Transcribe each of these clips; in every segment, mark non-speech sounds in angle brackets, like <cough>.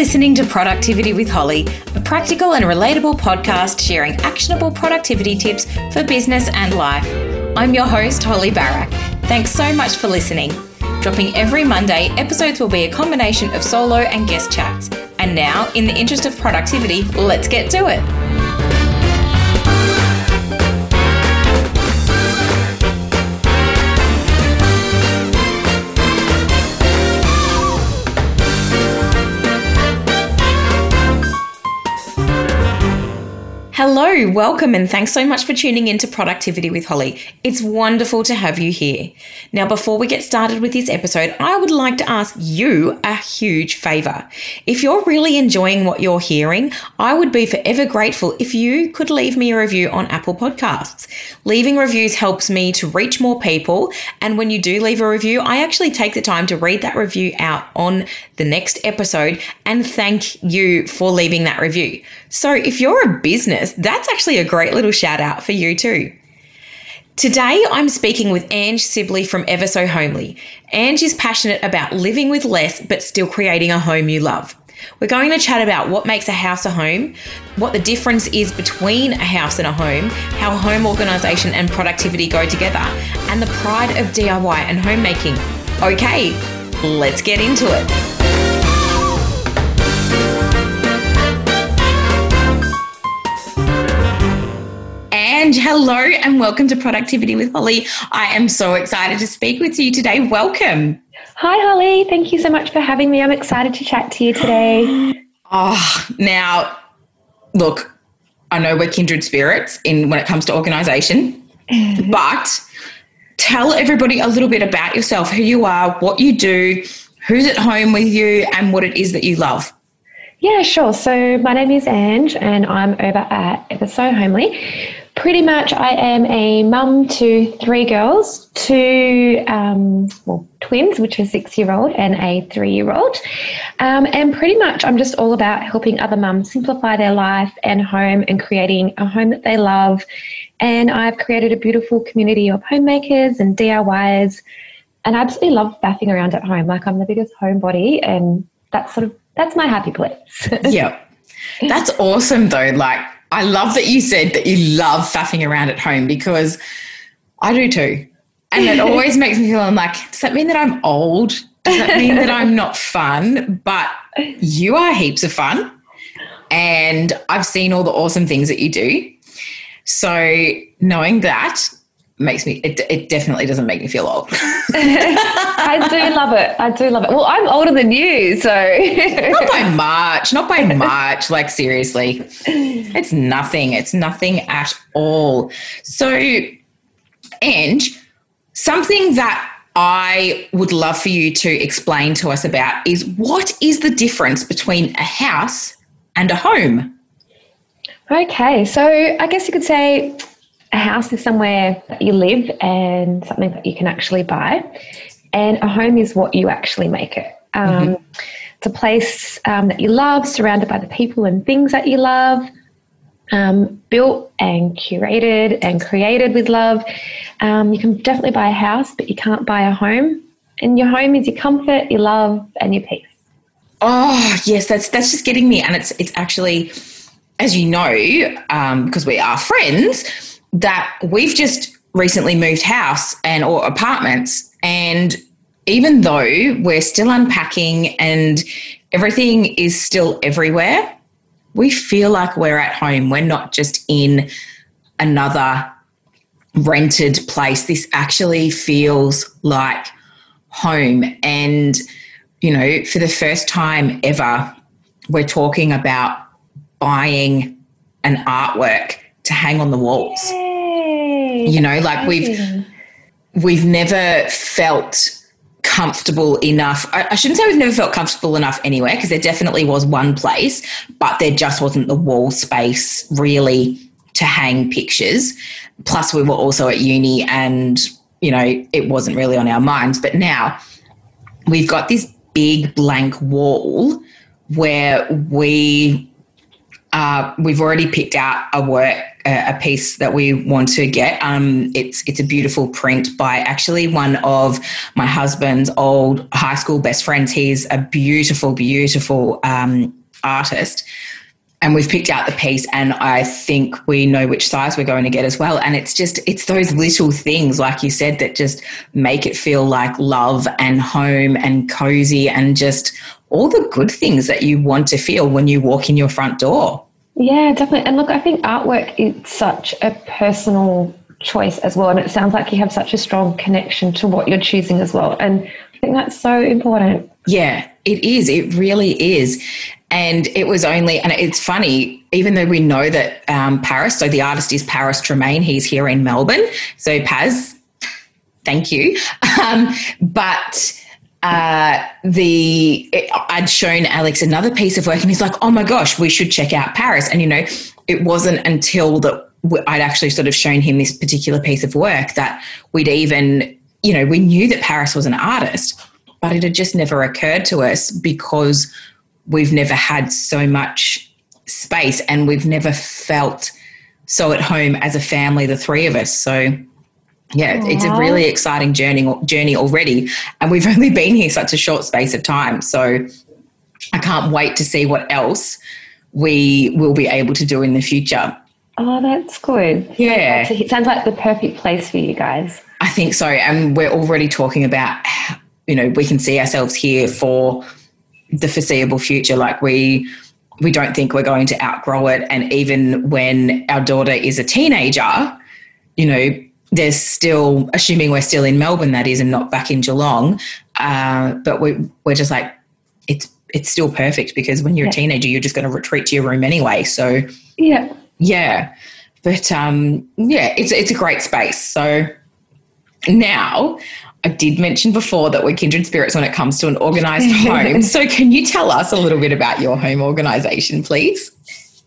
listening to Productivity with Holly, a practical and relatable podcast sharing actionable productivity tips for business and life. I'm your host, Holly Barak. Thanks so much for listening. Dropping every Monday, episodes will be a combination of solo and guest chats. And now, in the interest of productivity, let's get to it. Hello, welcome, and thanks so much for tuning in to Productivity with Holly. It's wonderful to have you here. Now, before we get started with this episode, I would like to ask you a huge favor. If you're really enjoying what you're hearing, I would be forever grateful if you could leave me a review on Apple Podcasts. Leaving reviews helps me to reach more people, and when you do leave a review, I actually take the time to read that review out on the next episode and thank you for leaving that review. So, if you're a business, that's actually a great little shout out for you too. Today, I'm speaking with Ange Sibley from Ever So Homely. Ange is passionate about living with less but still creating a home you love. We're going to chat about what makes a house a home, what the difference is between a house and a home, how home organisation and productivity go together, and the pride of DIY and homemaking. Okay, let's get into it. And hello and welcome to Productivity with Holly. I am so excited to speak with you today. Welcome. Hi, Holly. Thank you so much for having me. I'm excited to chat to you today. Oh, <gasps> now, look, I know we're kindred spirits in when it comes to organization, mm-hmm. but tell everybody a little bit about yourself, who you are, what you do, who's at home with you, and what it is that you love. Yeah, sure. So my name is Ange, and I'm over at Ever So Homely. Pretty much, I am a mum to three girls, two um, well, twins, which are six year old and a three year old. Um, and pretty much, I'm just all about helping other mums simplify their life and home and creating a home that they love. And I've created a beautiful community of homemakers and DIYers. And I absolutely love faffing around at home. Like I'm the biggest homebody, and that's sort of that's my happy place. <laughs> yeah, that's awesome though. Like I love that you said that you love faffing around at home because I do too. And it <laughs> always makes me feel I'm like, does that mean that I'm old? Does that mean that I'm not fun? But you are heaps of fun. And I've seen all the awesome things that you do. So knowing that makes me it, it definitely doesn't make me feel old. <laughs> <laughs> I do love it. I do love it. Well i'm older than you so. Not by much not by <laughs> much. Like seriously. It's nothing. It's nothing at all. So and something that i would love for you to explain to us about is what is the difference between a house and a home? Okay so i guess you could say a house is somewhere that you live and something that you can actually buy, and a home is what you actually make it. Um, mm-hmm. It's a place um, that you love, surrounded by the people and things that you love, um, built and curated and created with love. Um, you can definitely buy a house, but you can't buy a home. And your home is your comfort, your love, and your peace. Oh yes, that's that's just getting me, and it's it's actually, as you know, because um, we are friends that we've just recently moved house and or apartments. And even though we're still unpacking and everything is still everywhere we feel like we're at home. We're not just in another rented place. This actually feels like home. And you know for the first time ever we're talking about buying an artwork to hang on the walls. Yay. You know, like we've we've never felt comfortable enough. I, I, shouldn't say we've never felt comfortable enough anywhere because there definitely was one place, but there just wasn't the wall space really to hang pictures. Plus, we were also at uni and, you know, it wasn't really on our minds. But now we've got this big blank wall where we uh, we've already picked out a work a, piece that we want to get. Um, it's it's a beautiful print by actually one of my husband's old high school best friends. He's a beautiful, beautiful um, artist. And we've picked out the piece, and I think we know which size we're going to get as well. And it's just, it's those little things, like you said, that just make it feel like love and home and cozy and just all the good things that you want to feel when you walk in your front door. Yeah, definitely. And look, I think artwork is such a personal choice as well. And it sounds like you have such a strong connection to what you're choosing as well. And I think that's so important. Yeah, it is. It really is. And it was only, and it's funny, even though we know that um, Paris, so the artist is Paris Tremaine, he's here in Melbourne. So, Paz, thank you. <laughs> Um, but uh, the I'd shown Alex another piece of work, and he's like, "Oh my gosh, we should check out Paris." And you know, it wasn't until that I'd actually sort of shown him this particular piece of work that we'd even, you know, we knew that Paris was an artist, but it had just never occurred to us because we've never had so much space and we've never felt so at home as a family, the three of us. So yeah, Aww. it's a really exciting journey journey already, and we've <laughs> only been here such a short space of time. So I can't wait to see what else we will be able to do in the future. Oh, that's good. Yeah, it sounds like the perfect place for you guys. I think so, and we're already talking about you know we can see ourselves here for the foreseeable future. Like we we don't think we're going to outgrow it, and even when our daughter is a teenager, you know there's still, assuming we're still in Melbourne, that is, and not back in Geelong. Uh, but we, we're just like, it's it's still perfect because when you're yeah. a teenager, you're just going to retreat to your room anyway. So yeah, yeah. But um, yeah, it's it's a great space. So now I did mention before that we're kindred spirits when it comes to an organized <laughs> home. so can you tell us a little bit about your home organization, please?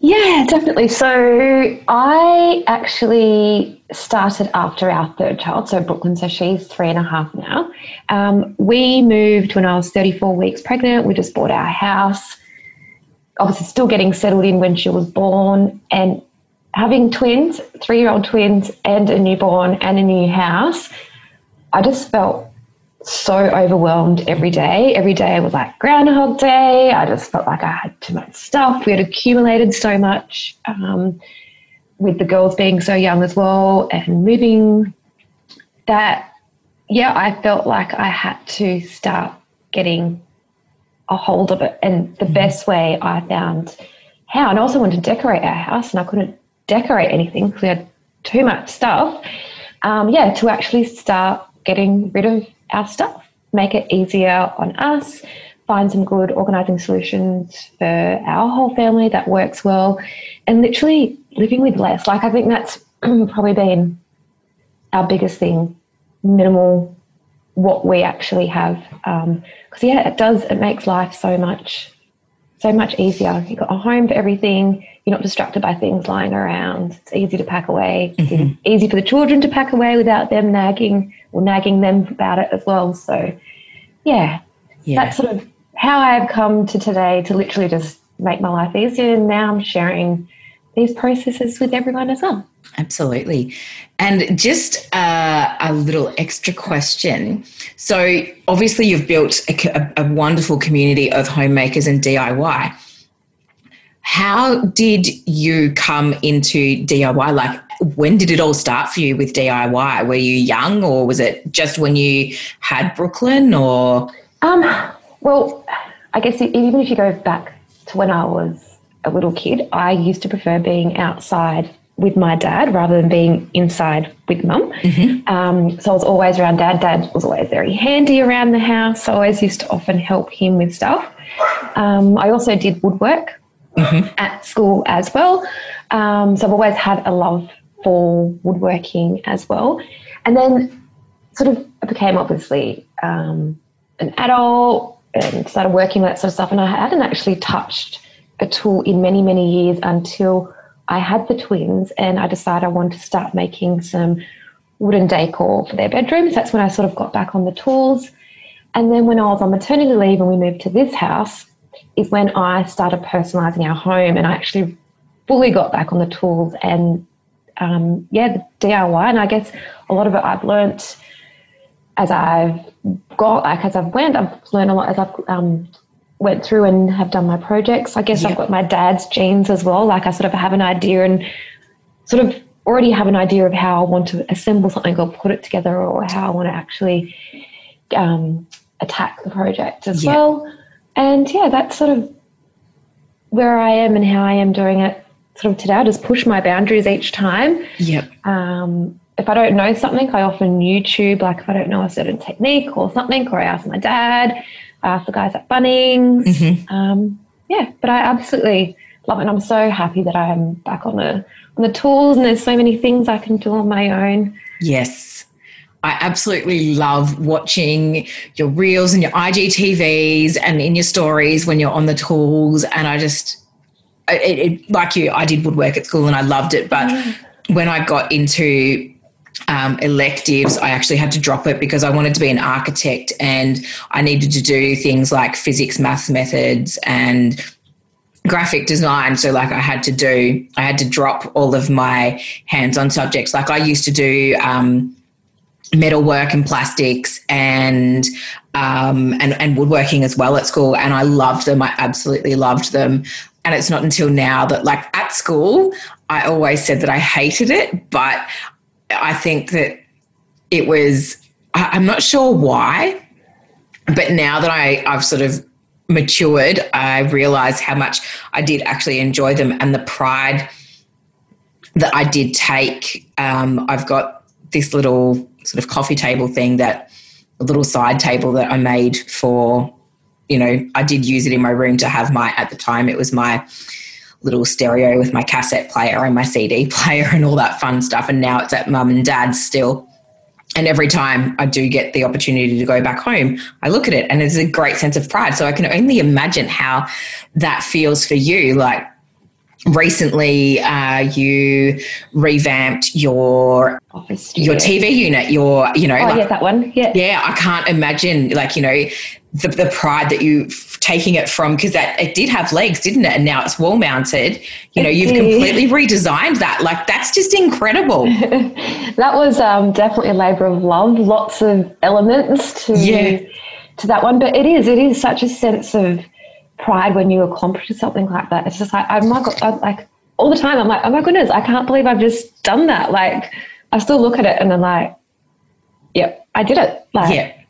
Yeah, definitely. So I actually started after our third child, so Brooklyn, so she's three and a half now. Um, we moved when I was 34 weeks pregnant. We just bought our house. Obviously, still getting settled in when she was born, and having twins, three year old twins, and a newborn and a new house, I just felt so overwhelmed every day. Every day was like Groundhog Day. I just felt like I had too much stuff. We had accumulated so much um, with the girls being so young as well and moving that, yeah, I felt like I had to start getting a hold of it. And the mm-hmm. best way I found how, and I also wanted to decorate our house and I couldn't decorate anything because we had too much stuff. Um, yeah, to actually start getting rid of our stuff, make it easier on us, find some good organizing solutions for our whole family that works well, and literally living with less. Like, I think that's <clears throat> probably been our biggest thing minimal what we actually have. Because, um, yeah, it does, it makes life so much. So much easier. You've got a home for everything. You're not distracted by things lying around. It's easy to pack away. Mm-hmm. easy for the children to pack away without them nagging or nagging them about it as well. So, yeah, yeah. that's sort of how I've come to today to literally just make my life easier. And now I'm sharing these processes with everyone as well. Absolutely. And just uh, a little extra question. So, obviously, you've built a, a, wonderful community of homemakers and DIY. How did you come into DIY? Like, when did it all start for you with DIY? Were you young, or was it just when you had Brooklyn, or? Um, well, I guess even if you go back to when I was a little kid, I used to prefer being outside with my dad rather than being inside with mum. Mm-hmm. Um, so I was always around dad. Dad was always very handy around the house. I always used to often help him with stuff. Um, I also did woodwork mm-hmm. at school as well. Um, so I've always had a love for woodworking as well. And then sort of I became obviously um, an adult and started working that sort of stuff. And I hadn't actually touched a tool in many, many years until I had the twins and I decided I wanted to start making some wooden decor for their bedrooms. That's when I sort of got back on the tools. And then when I was on maternity leave and we moved to this house, is when I started personalizing our home and I actually fully got back on the tools and um, yeah, the DIY. And I guess a lot of it I've learnt as I've got, like as I've went, I've learned a lot as I've um, went through and have done my projects. I guess I've got my dad's genes as well. Like I sort of have an idea and sort of already have an idea of how I want to assemble something or put it together or how I want to actually um, attack the project as well. And yeah, that's sort of where I am and how I am doing it sort of today. I just push my boundaries each time. Yep. Um, if I don't know something, I often YouTube, like if I don't know a certain technique or something, or I ask my dad, Ask the guys at Bunnings. Mm-hmm. Um, yeah, but I absolutely love it. And I'm so happy that I'm back on the on the tools and there's so many things I can do on my own. Yes. I absolutely love watching your reels and your IGTVs and in your stories when you're on the tools. And I just, it, it, like you, I did woodwork at school and I loved it. But mm. when I got into um, electives, I actually had to drop it because I wanted to be an architect and I needed to do things like physics, maths methods, and graphic design. So like i had to do i had to drop all of my hands-on subjects. Like i used to do um, metal work and plastics and um, and and woodworking as well at school. And i loved them. I absolutely loved them. And it's not until now that like at school i always said that i hated it but i think that it was I, i'm not sure why but now that i i've sort of matured, I realize how much I did actually enjoy them and the pride that I did take. Um, I've got this little sort of coffee table thing that a little side table that I made for, you know, I did use it in my room to have my, at the time, it was my little stereo with my cassette player and my CD player and all that fun stuff. And now it's at mum and dad's still and every time I do get the opportunity to go back home, I look at it and it's a great sense of pride. So I can only imagine how that feels for you. Like recently, uh, you revamped your your TV unit. Your you know, oh like, yeah, that one. Yeah, yeah. I can't imagine like you know the, the pride that you taking it from because that it did have legs didn't it? And now it's wall mounted. You know you've completely redesigned that. Like that's just incredible. <laughs> That was um, definitely a labor of love. Lots of elements to yeah. to that one. But it is it is such a sense of pride when you accomplish something like that. It's just like oh my god I'm like all the time i'm like oh my goodness i can't believe i've just done that. Like i still look at it and i'm like yep i did it. Like yeah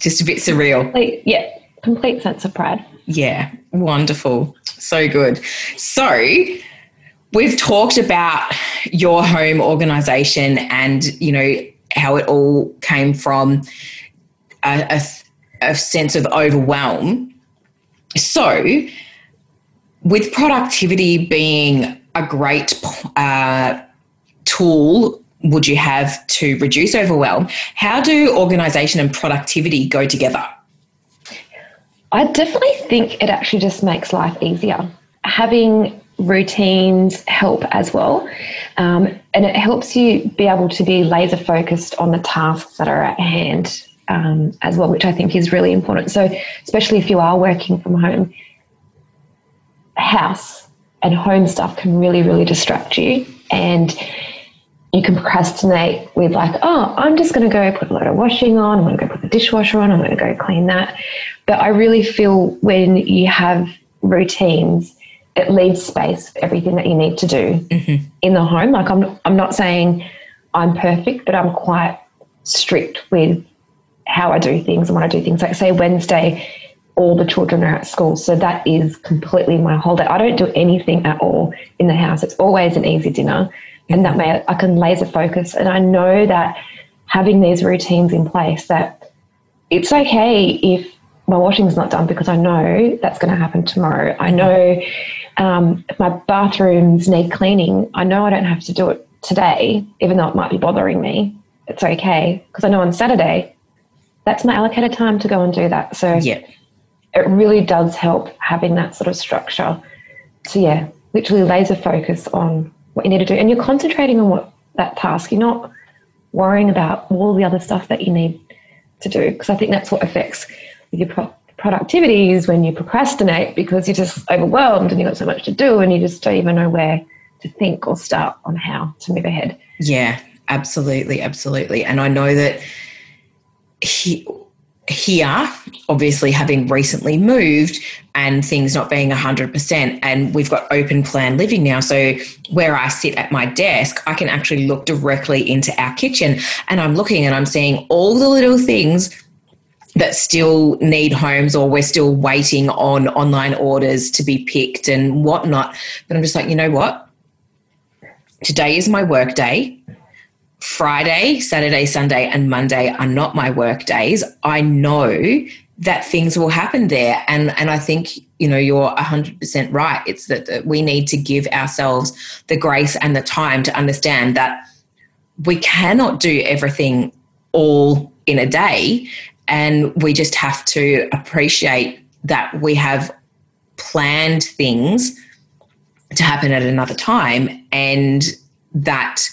just a bit surreal. Complete, yeah, complete sense of pride. Yeah, wonderful. So good. So, we've talked about your home organization and, you know, how it all came from a, a, a sense of overwhelm. So, with productivity being a great uh, tool would you have to reduce overwhelm? How do organization and productivity go together? I definitely think it actually just makes life easier. Having routines help as well. Um, and it helps you be able to be laser focused on the tasks that are at hand um, as well, which I think is really important. So, especially if you are working from home, house and home stuff can really, really distract you. And you can procrastinate with like, oh, I'm just going to go put a load of washing on. I'm going to go put the dishwasher on. I'm going to go clean that. But I really feel when you have routines, it leaves space for everything that you need to do mm-hmm. in the home. Like I'm, I'm not saying I'm perfect, but I'm quite strict with how I do things and when I do things. Like say Wednesday, all the children are at school, so that is completely my whole day. I don't do anything at all in the house. It's always an easy dinner and that way I can laser focus. And I know that having these routines in place that it's okay if my washing's not done because I know that's going to happen tomorrow. I know um, if my bathrooms need cleaning, I know I don't have to do it today, even though it might be bothering me. It's okay because I know on Saturday that's my allocated time to go and do that. So yeah. it really does help having that sort of structure. So yeah, literally laser focus on what you need to do. And you're concentrating on what that task. You're not worrying about all the other stuff that you need to do. Because I think that's what affects your pro- productivity is when you procrastinate because you're just overwhelmed and you've got so much to do and you just don't even know where to think or start on how to move ahead. Yeah, absolutely, absolutely. And I know that he, here, obviously having recently moved and things not being 100%, and we've got open plan living now. So, where I sit at my desk, I can actually look directly into our kitchen and I'm looking and I'm seeing all the little things that still need homes or we're still waiting on online orders to be picked and whatnot. But I'm just like, you know what? Today is my work day. Friday, Saturday, Sunday, and Monday are not my work days. I know that things will happen there. And, and I think, you know, you're 100% right. It's that, that we need to give ourselves the grace and the time to understand that we cannot do everything all in a day. And we just have to appreciate that we have planned things to happen at another time and that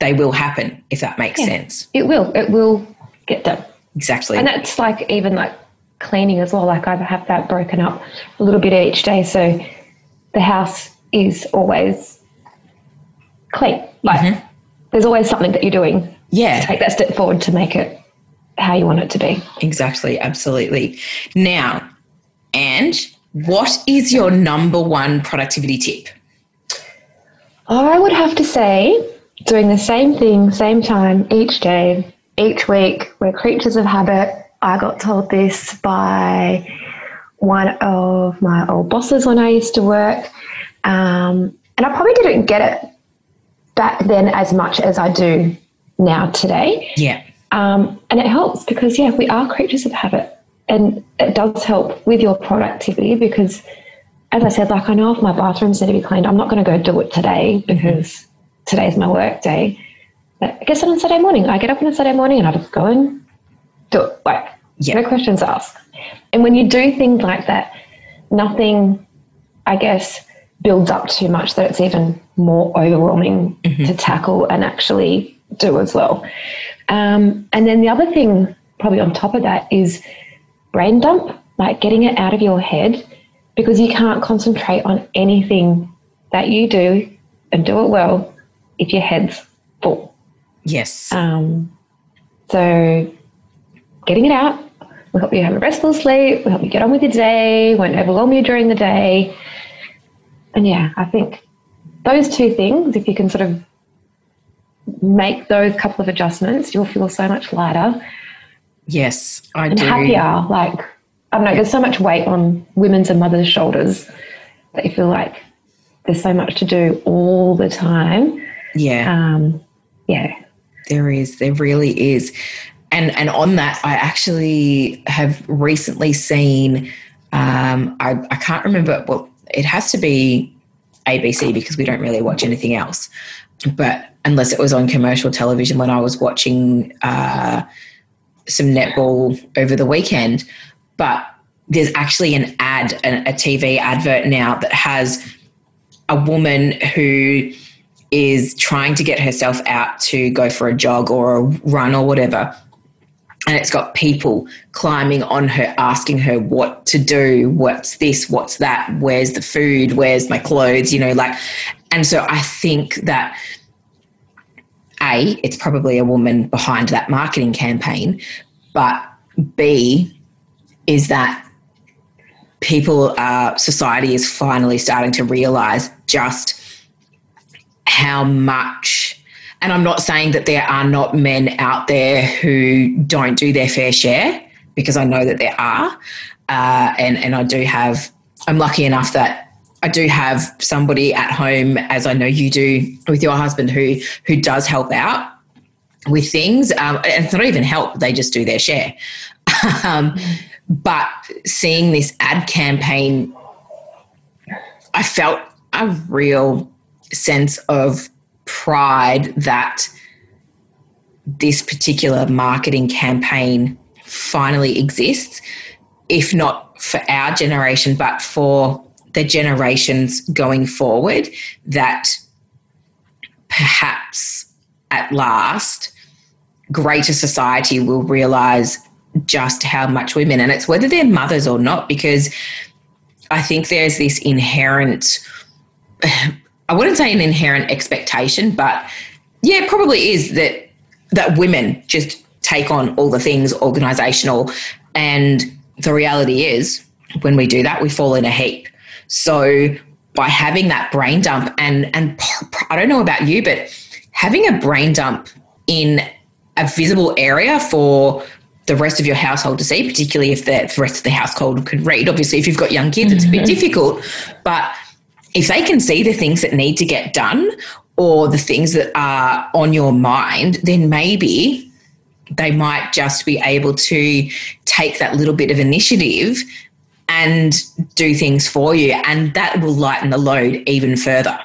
they will happen if that makes yeah, sense. It will. It will get done. Exactly. And that's like even like cleaning as well. Like I have that broken up a little bit each day. So the house is always clean. Like mm-hmm. there's always something that you're doing. Yeah. take that step forward to make it how you want it to be. Exactly. Absolutely. Now, and what is your number one productivity tip? I would have to say doing the same thing, same time, each day, each week. We're creatures of habit. I got told this by one of my old bosses when I used to work. Um, and I probably didn't get it back then as much as I do now today. Yeah. Um, and it helps because, yeah, we are creatures of habit. And it does help with your productivity because, as I said, like I know if my bathrooms need to be cleaned, I'm not going to go do it today because today's my work day. I guess on a Saturday morning, I get up on a Saturday morning and I just go and do it. Like, yeah. no questions asked. And when you do things like that, nothing, I guess, builds up too much that it's even more overwhelming mm-hmm. to tackle and actually do as well. Um, and then the other thing, probably on top of that, is brain dump, like getting it out of your head because you can't concentrate on anything that you do and do it well if your head's full. Yes. Um, so getting it out will help you have a restful sleep, will help you get on with your day, won't overwhelm you during the day. And yeah, I think those two things, if you can sort of make those couple of adjustments, you'll feel so much lighter. Yes, I and do. happier. Like, I don't know, there's so much weight on women's and mothers' shoulders that you feel like there's so much to do all the time. Yeah. Um, yeah. There is. There really is. And and on that, I actually have recently seen. Um, I I can't remember. Well, it has to be ABC because we don't really watch anything else. But unless it was on commercial television when I was watching uh, some netball over the weekend, but there's actually an ad, a TV advert now that has a woman who is trying to get herself out to go for a jog or a run or whatever. And it's got people climbing on her, asking her what to do, what's this, what's that, where's the food, where's my clothes, you know, like. And so I think that A, it's probably a woman behind that marketing campaign, but B, is that people, uh, society is finally starting to realize just how much and I'm not saying that there are not men out there who don't do their fair share, because I know that there are. Uh, and, and I do have, I'm lucky enough that I do have somebody at home, as I know you do with your husband, who, who does help out with things. Um, and it's not even help, they just do their share. <laughs> um, but seeing this ad campaign, I felt a real sense of pride that this particular marketing campaign finally exists, if not for our generation, but for the generations going forward, that perhaps at last greater society will realize just how much women, and it's whether they're mothers or not, because I think there's this inherent I wouldn't say an inherent expectation, but yeah, it probably is that that women just take on all the things organizational. And the reality is, when we do that, we fall in a heap. So by having that brain dump, and and I don't know about you, but having a brain dump in a visible area for the rest of your household to see, particularly if the rest of the household can read. Obviously, if you've got young kids, it's a bit mm-hmm. difficult, but if they can see the things that need to get done or the things that are on your mind, then maybe they might just be able to take that little bit of initiative and do things for you. And that will lighten the load even further.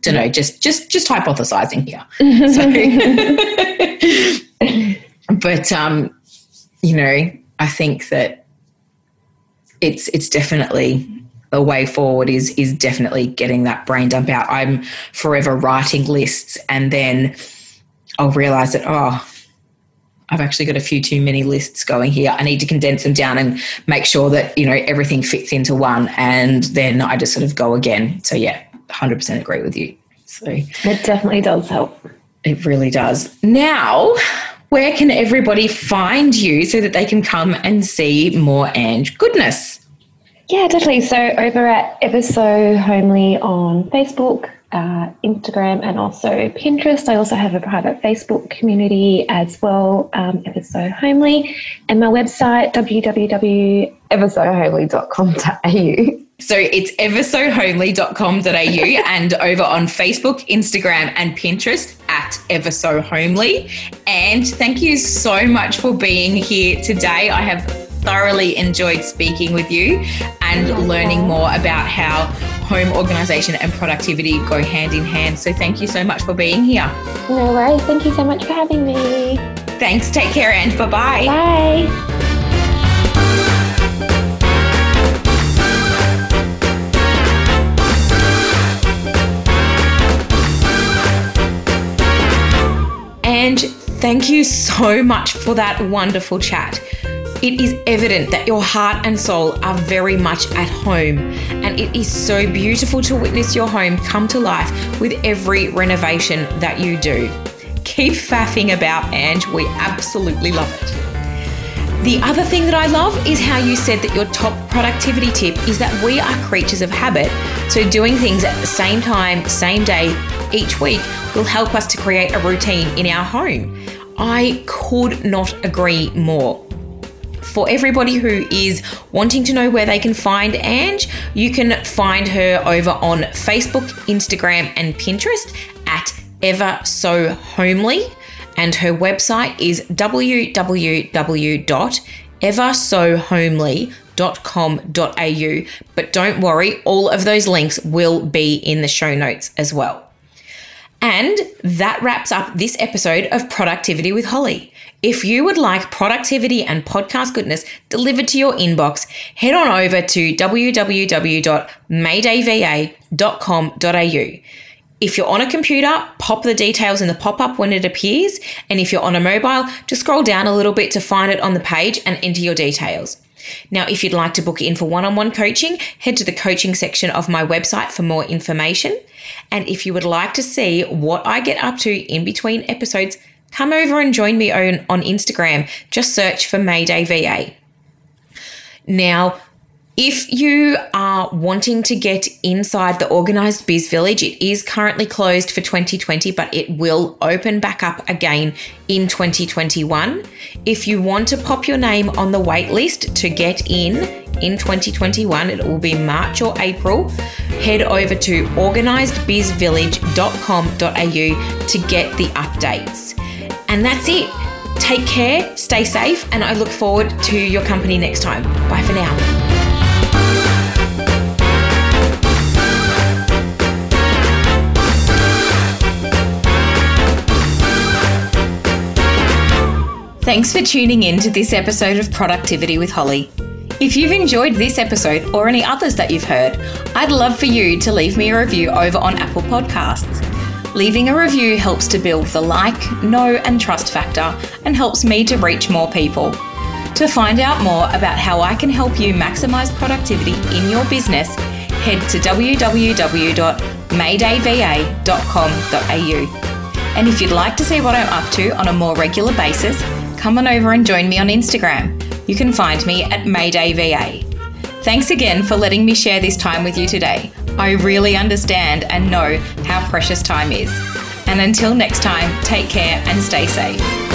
Don't know just just just hypothesizing here. So, <laughs> <laughs> but um you know i think that it's it's definitely the way forward is is definitely getting that brain dump out. I'm forever writing lists and then I'll realize that oh I've actually got a few too many lists going here. I need to condense them down and make sure that, you know, everything fits into one and then I just sort of go again. So yeah, 100% agree with you. So it definitely does help. It really does. Now, where can everybody find you so that they can come and see more Ange goodness? Yeah, definitely. So over at Ever So Homely on Facebook, uh, Instagram, and also Pinterest. I also have a private Facebook community as well, um, Ever So Homely, and my website www.eversohomely.com.au. So it's eversohomely.com.au <laughs> and over on Facebook, Instagram, and Pinterest at eversohomely. And thank you so much for being here today. I have thoroughly enjoyed speaking with you and learning more about how home organisation and productivity go hand in hand. So thank you so much for being here. No worries. Thank you so much for having me. Thanks. Take care and bye-bye. Bye. And thank you so much for that wonderful chat. It is evident that your heart and soul are very much at home, and it is so beautiful to witness your home come to life with every renovation that you do. Keep faffing about, and we absolutely love it. The other thing that I love is how you said that your top productivity tip is that we are creatures of habit. So, doing things at the same time, same day, each week will help us to create a routine in our home. I could not agree more for everybody who is wanting to know where they can find Ange, you can find her over on Facebook, Instagram, and Pinterest at Ever So Homely. And her website is www.eversohomely.com.au. But don't worry, all of those links will be in the show notes as well. And that wraps up this episode of Productivity with Holly. If you would like productivity and podcast goodness delivered to your inbox, head on over to www.maydayva.com.au. If you're on a computer, pop the details in the pop up when it appears. And if you're on a mobile, just scroll down a little bit to find it on the page and enter your details. Now, if you'd like to book in for one on one coaching, head to the coaching section of my website for more information. And if you would like to see what I get up to in between episodes, come over and join me on, on Instagram. Just search for Mayday VA. Now, if you are wanting to get inside the Organised Biz Village, it is currently closed for 2020, but it will open back up again in 2021. If you want to pop your name on the wait list to get in in 2021, it will be March or April. Head over to organizedbizvillage.com.au to get the updates. And that's it. Take care, stay safe, and I look forward to your company next time. Bye for now. Thanks for tuning in to this episode of Productivity with Holly. If you've enjoyed this episode or any others that you've heard, I'd love for you to leave me a review over on Apple Podcasts. Leaving a review helps to build the like, know, and trust factor and helps me to reach more people. To find out more about how I can help you maximize productivity in your business, head to www.maydayva.com.au. And if you'd like to see what I'm up to on a more regular basis, come on over and join me on Instagram. You can find me at MaydayVA. Thanks again for letting me share this time with you today. I really understand and know how precious time is. And until next time, take care and stay safe.